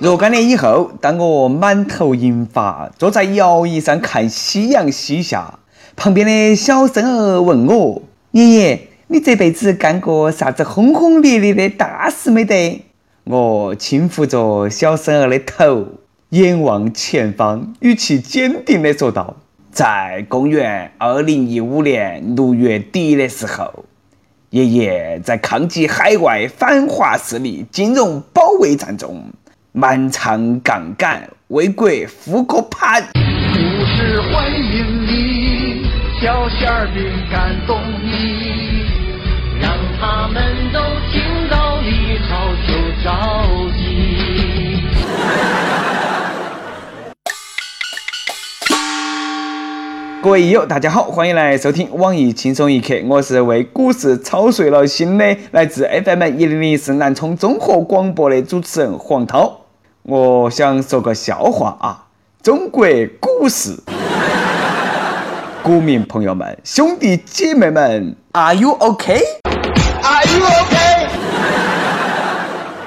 若干年以后，当我满头银发，坐在摇椅上看夕阳西下，旁边的小孙儿问我：“爷爷，你这辈子干过啥子轰轰烈烈的大事没得？”我轻抚着小孙儿的头，眼望前方，语气坚定地说道：“在公元二零一五年六月底的时候，爷爷在抗击海外反华势力金融保卫战中。”满场杠杆，为国复过盘。故事欢迎你，小馅饼感动你，让他们都听到一着就着急。各位益友，大家好，欢迎来收听网易轻松一刻，我是为股市操碎了心的，来自 FM 一零零四南充综合广播的主持人黄涛。我想说个笑话啊！中国股市，股民朋友们、兄弟姐妹们，Are you OK？Are you OK？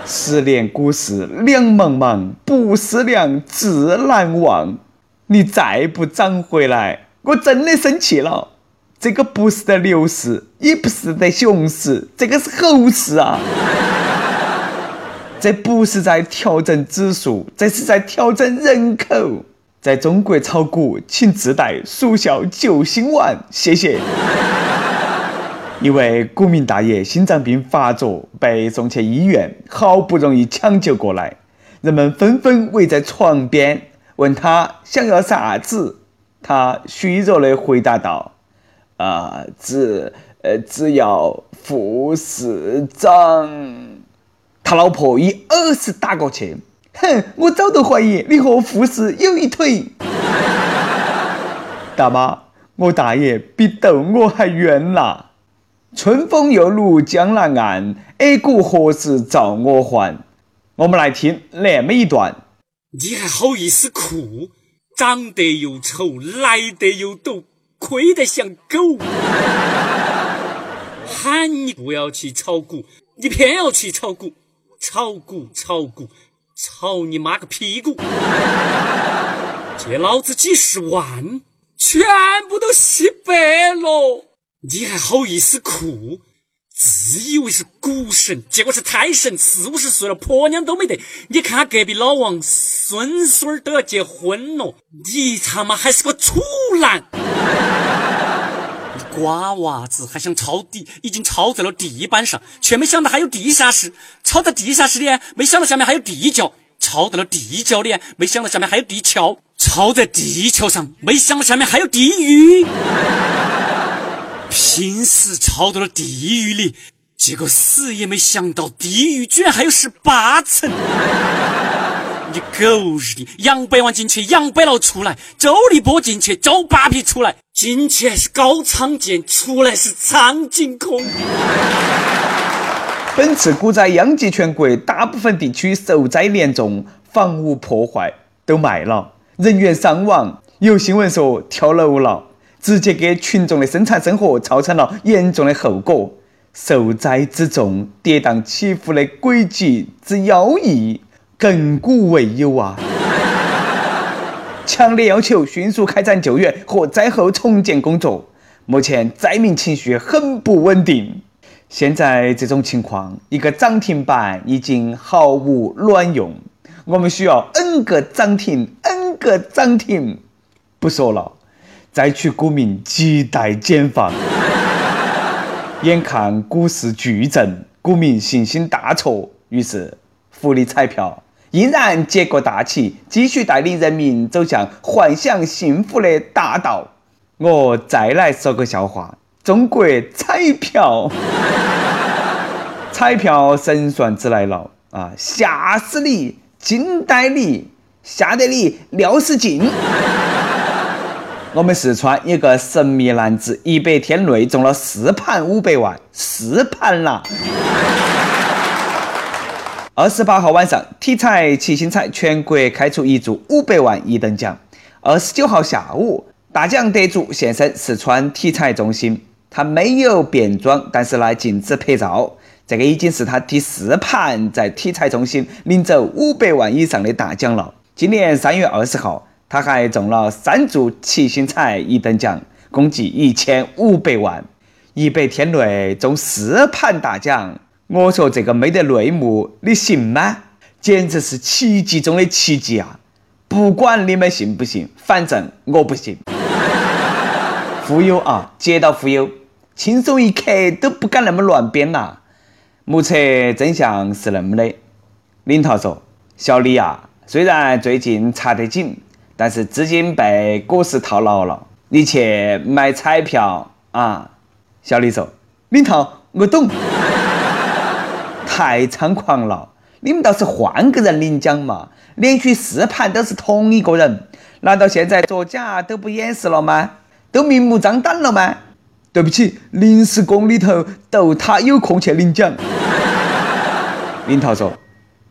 十年股市两茫茫，不思量，自难忘。你再不涨回来，我真的生气了。这个不是在牛市，也不是在熊市，这个是猴市啊！这不是在调整指数，这是在调整人口。在中国炒股，请自带速效救心丸，谢谢。一位股民大爷心脏病发作，被送去医院，好不容易抢救过来，人们纷纷围在床边，问他想要啥子。他虚弱的回答道：“啊，只呃，只要副市长。”他老婆一耳屎打过去，哼！我早都怀疑你和护士有一腿。大妈，我大爷比逗我还冤呐！春风又绿江南岸，A 股何时照我还？我们来听那么一段。你还好意思哭？长得又丑，来得又陡，亏得像狗。喊你不要去炒股，你偏要去炒股。炒股，炒股，炒你妈个屁股！借老子几十万，全部都洗白了，你还好意思哭？自以为是股神，结果是胎神，四五十岁了，婆娘都没得。你看隔壁老王，孙孙都要结婚了，你他妈还是个处男！瓜娃子还想抄底，已经抄在了地板上，却没想到还有地下室；抄在地下室里，没想到下面还有地窖；抄在了地窖里，没想到下面还有地壳；抄在地壳上，没想到下面还有地狱。拼死抄到了地狱里，结果死也没想到地狱居然还有十八层。你狗日的，杨百万进去，杨百劳出来；周立波进去，周扒皮出来。进去是高仓健，出来是苍井空。本次股灾殃及全国，大部分地区受灾严重，房屋破坏都卖了，人员伤亡。有新闻说跳楼了，直接给群众的生产生活造成了严重的后果。受灾之重，跌宕起伏的轨迹之妖异。亘古未有啊！强烈要求迅速开展救援和灾后重建工作。目前灾民情绪很不稳定。现在这种情况，一个涨停板已经毫无卵用。我们需要 N 个涨停，N 个涨停。不说了，灾区股民亟待减房。眼看股市巨震，股民信心大挫，于是福利彩票。依然接过大旗，继续带领人民走向幻想幸福的大道。我再来说个笑话：中国彩票，彩票神算子来了啊！吓死你，惊呆你，吓得你尿失禁。我们四川一个神秘男子，一百天内中了四盘五百万，四盘了！二十八号晚上，体彩七星彩全国开出一注五百万一等奖。二十九号下午，大奖得主现身四川体彩中心，他没有变装，但是来禁止拍照。这个已经是他第四盘在体彩中心领走五百万以上的大奖了。今年三月二十号，他还中了三注七星彩一等奖，共计一千五百万。一百天内中四盘大奖，我说这个没得内幕，你信吗？简直是奇迹中的奇迹啊！不管你们信不信，反正我不信。忽悠啊，接到忽悠，轻松一刻都不敢那么乱编呐。目测真相是那么的，领导说：“小李啊，虽然最近查得紧，但是资金被股市套牢了，你去买彩票啊。”小李说：“领导，我懂。”太猖狂了，你们倒是换个人领奖嘛！连续四盘都是同一个人，难道现在作假都不掩饰了吗？都明目张胆了吗？对不起，临时工里头都他有空去领奖。领导说：“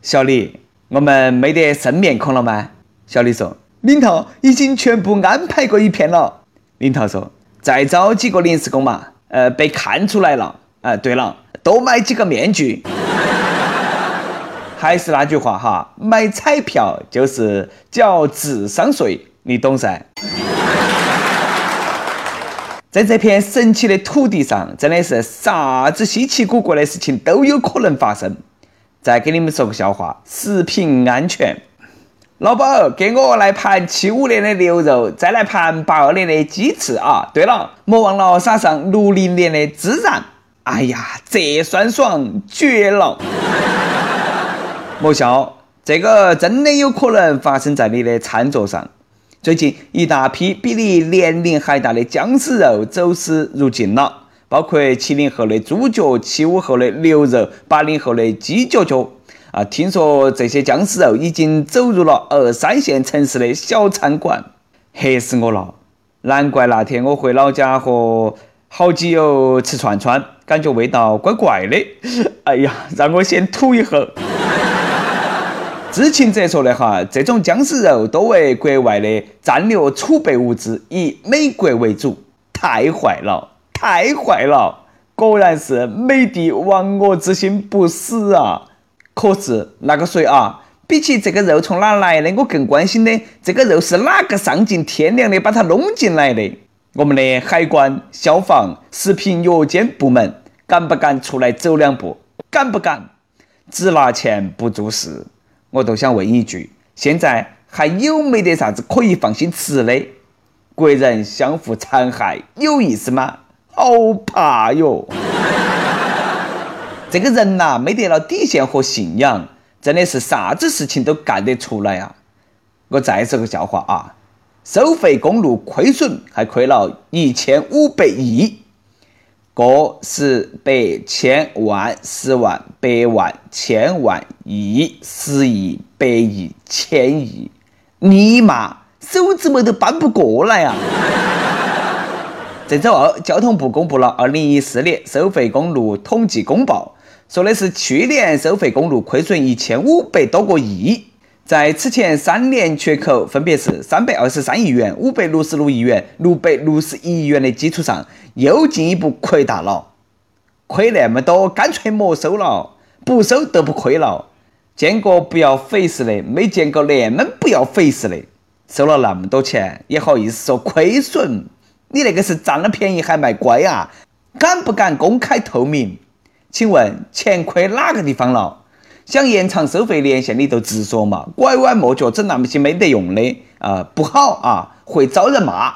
小李，我们没得生面孔了吗？”小李说：“领导已经全部安排过一片了。”领导说：“再招几个临时工嘛？呃，被看出来了。呃，对了，多买几个面具。还是那句话哈，买彩票就是缴智商税，你懂噻？在这片神奇的土地上，真的是啥子稀奇古怪的事情都有可能发生。再给你们说个笑话：食品安全。老板，给我来盘七五年的牛肉，再来盘八二年的鸡翅啊！对了，莫忘了撒上六零年的孜然。哎呀，这酸爽绝了！莫笑，这个真的有可能发生在你的餐桌上。最近，一大批比你年龄还大的僵尸肉走私入境了。包括七零后的猪脚、七五后的牛肉、八零后的鸡脚脚啊！听说这些僵尸肉已经走入了二三线城市的小餐馆，吓死我了！难怪那天我回老家和好基友吃串串，感觉味道怪怪的。哎呀，让我先吐一口。知情者说的哈，这种僵尸肉多为国外的战略储备物资，以美国为主，太坏了。太坏了，果然是美帝亡我之心不死啊！可是那个谁啊，比起这个肉从哪来的，我更关心的这个肉是哪个丧尽天良的把它弄进来的？我们的海关、消防、食品药监部门敢不敢出来走两步？敢不敢？只拿钱不做事，我都想问一句：现在还有没得啥子可以放心吃的？国人相互残害有意思吗？好怕哟！这个人呐，没得了底线和信仰，真的是啥子事情都干得出来啊！我再说个笑话啊，收费公路亏损还亏了一千五百亿，个十百千万十万百万千万亿十亿百亿千亿，尼玛手指么都搬不过来啊！这周二，交通部公布了二零一四年收费公路统计公报，说的是去年收费公路亏损一千五百多个亿，在此前三年缺口分别是三百二十三亿元、五百六十六亿元、六百六十一亿元的基础上，又进一步扩大了。亏那么多，干脆没收了，不收都不亏了。见过不要肥似的，没见过那么不要肥似的。收了那么多钱，也好意思说亏损？你那个是占了便宜还卖乖啊？敢不敢公开透明？请问钱亏哪个地方了？想延长收费年限，你就直说嘛，拐弯抹角整那么些没得用的啊，不好啊，会遭人骂。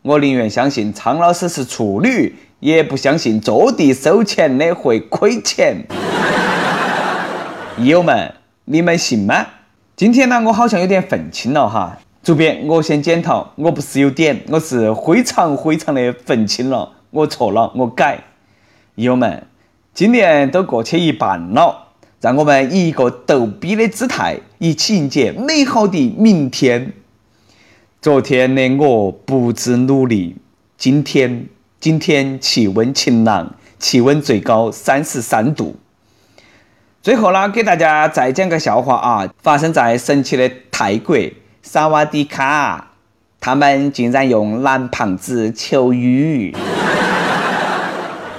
我宁愿相信苍老师是处女，也不相信坐地收钱的会亏钱。友们，你们信吗？今天呢，我好像有点愤青了哈。主编，我先检讨，我不是有点，我是非常非常的愤青了，我错了，我改。友们，今年都过去一半了，让我们以一个逗逼的姿态，一起迎接美好的明天。昨天的我不知努力，今天今天气温晴朗，气温最高三十三度。最后呢，给大家再讲个笑话啊，发生在神奇的泰国。萨瓦迪卡，他们竟然用蓝胖子求雨。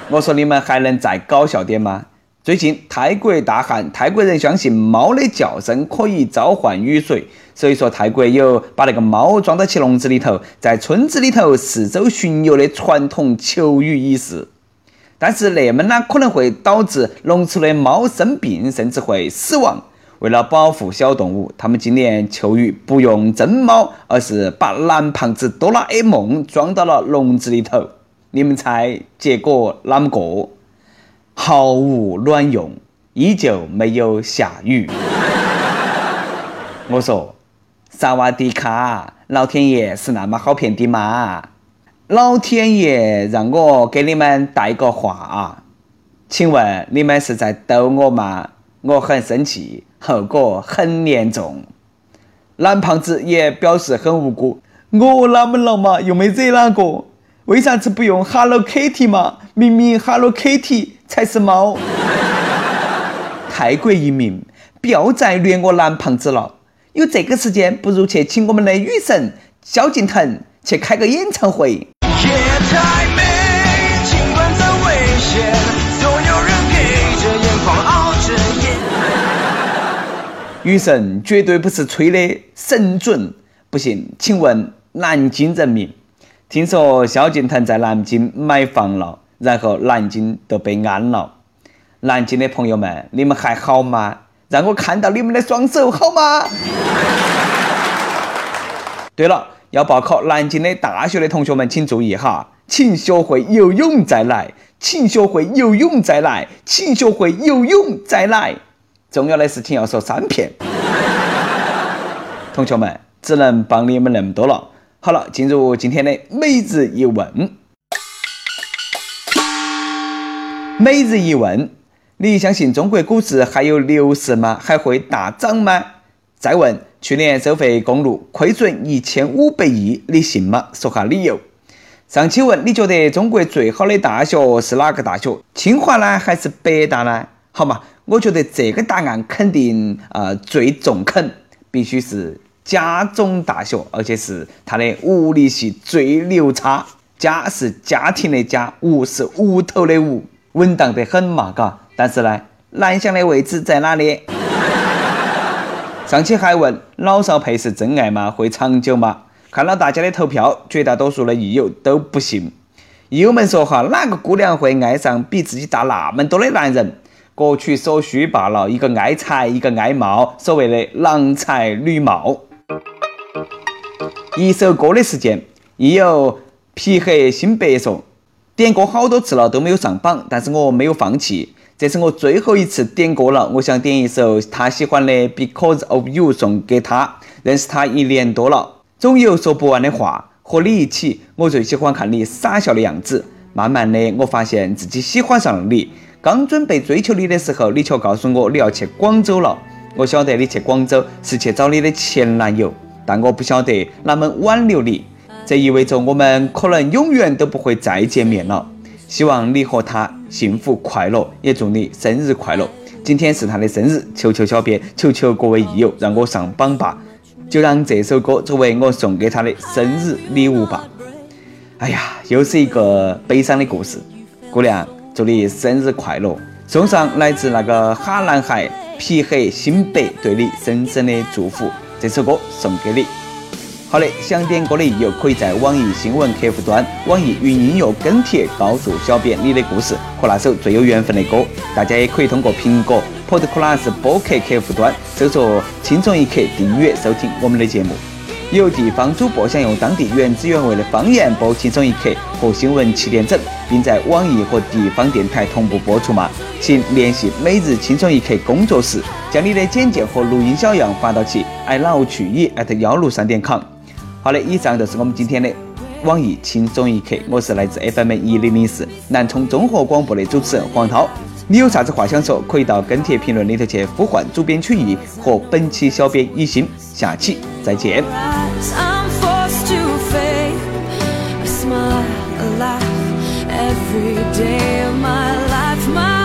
我说你们还能再搞笑点吗？最近泰国大旱，泰国人相信猫的叫声可以召唤雨水，所以说泰国有把那个猫装到起笼子里头，在村子里头四周巡游的传统求雨仪式。但是那么呢，可能会导致笼子的猫生病，甚至会死亡。为了保护小动物，他们今年求雨不用真猫，而是把蓝胖子哆啦 A 梦装到了笼子里头。你们猜结果哪么个？毫无卵用，依旧没有下雨。我说，萨瓦迪卡，老天爷是那么好骗的吗？老天爷让我给你们带个话啊，请问你们是在逗我吗？我很生气，后果很严重。蓝胖子也表示很无辜，我哪么了嘛？又没惹哪个？为啥子不用 Hello Kitty 嘛？明明 Hello Kitty 才是猫。泰国移民，不要再虐我蓝胖子了。有这个时间，不如去请我们的女神萧敬腾去开个演唱会。夜太美，尽管再危险，总有人给着眼眶熬着夜。雨神绝对不是吹的，神准。不信，请问南京人民。听说萧敬腾在南京买房了，然后南京都被安了。南京的朋友们，你们还好吗？让我看到你们的双手好吗？对了，要报考南京的大学的同学们请注意哈，请学会游泳再来，请学会游泳再来，请学会游泳再来。重要的事情要说三遍。同学们，只能帮你们那么多了。好了，进入今天的每日一问。每日一问：你相信中国股市还有牛市吗？还会大涨吗？再问：去年收费公路亏损一千五百亿，你信吗？说下理由。上期问：你觉得中国最好的大学是哪个大学？清华呢，还是北大呢？好嘛，我觉得这个答案肯定呃最中肯，必须是。家中大学，而且是它的物理系最牛叉。家是家庭的家，屋是屋头的屋，稳当得很嘛，嘎。但是呢，南翔的位置在哪里？上期还问老少配是真爱吗？会长久吗？看了大家的投票，绝大多数的益友都不信。益友们说哈，哪个姑娘会爱上比自己大那么多的男人？各取所需罢了，一个爱财，一个爱貌，所谓的郎才女貌。一首歌的时间，亦有皮黑心白说，点歌好多次了都没有上榜，但是我没有放弃，这是我最后一次点歌了。我想点一首他喜欢的《Because of You》送给他，认识他一年多了，总有说不完的话。和你一起，我最喜欢看你傻笑的样子。慢慢的，我发现自己喜欢上了你。刚准备追求你的时候，你却告诉我你要去广州了。我晓得你去广州是去找你的前男友，但我不晓得哪么挽留你。这意味着我们可能永远都不会再见面了。希望你和他幸福快乐，也祝你生日快乐。今天是他的生日，求求小编，求求各位益友，让我上榜吧！就让这首歌作为我送给他的生日礼物吧。哎呀，又是一个悲伤的故事。姑娘，祝你生日快乐！送上来自那个哈男孩。皮黑心白对你深深的祝福，这首歌送给你。好的，想点歌的益友可以在网易新闻客户端、网易云音乐跟帖告诉小编你的故事和那首最有缘分的歌。大家也可以通过苹果 Podcast 播客客户端搜索“轻松一刻”订阅收听我们的节目。有地方主播想用当地原汁原味的方言播《轻松一刻》和新闻七点整，并在网易和地方电台同步播出吗？请联系每日轻松一刻工作室，将你的简介和录音小样发到其 i love 曲艺 at 幺六三点 com。好的，以上就是我们今天的网易轻松一刻，我是来自 FM 一零零四南充综合广播的主持人黄涛。你有啥子话想说，可以到跟帖评论里头去呼唤主编曲艺和本期小编一心。下期再见。Every day of my life. My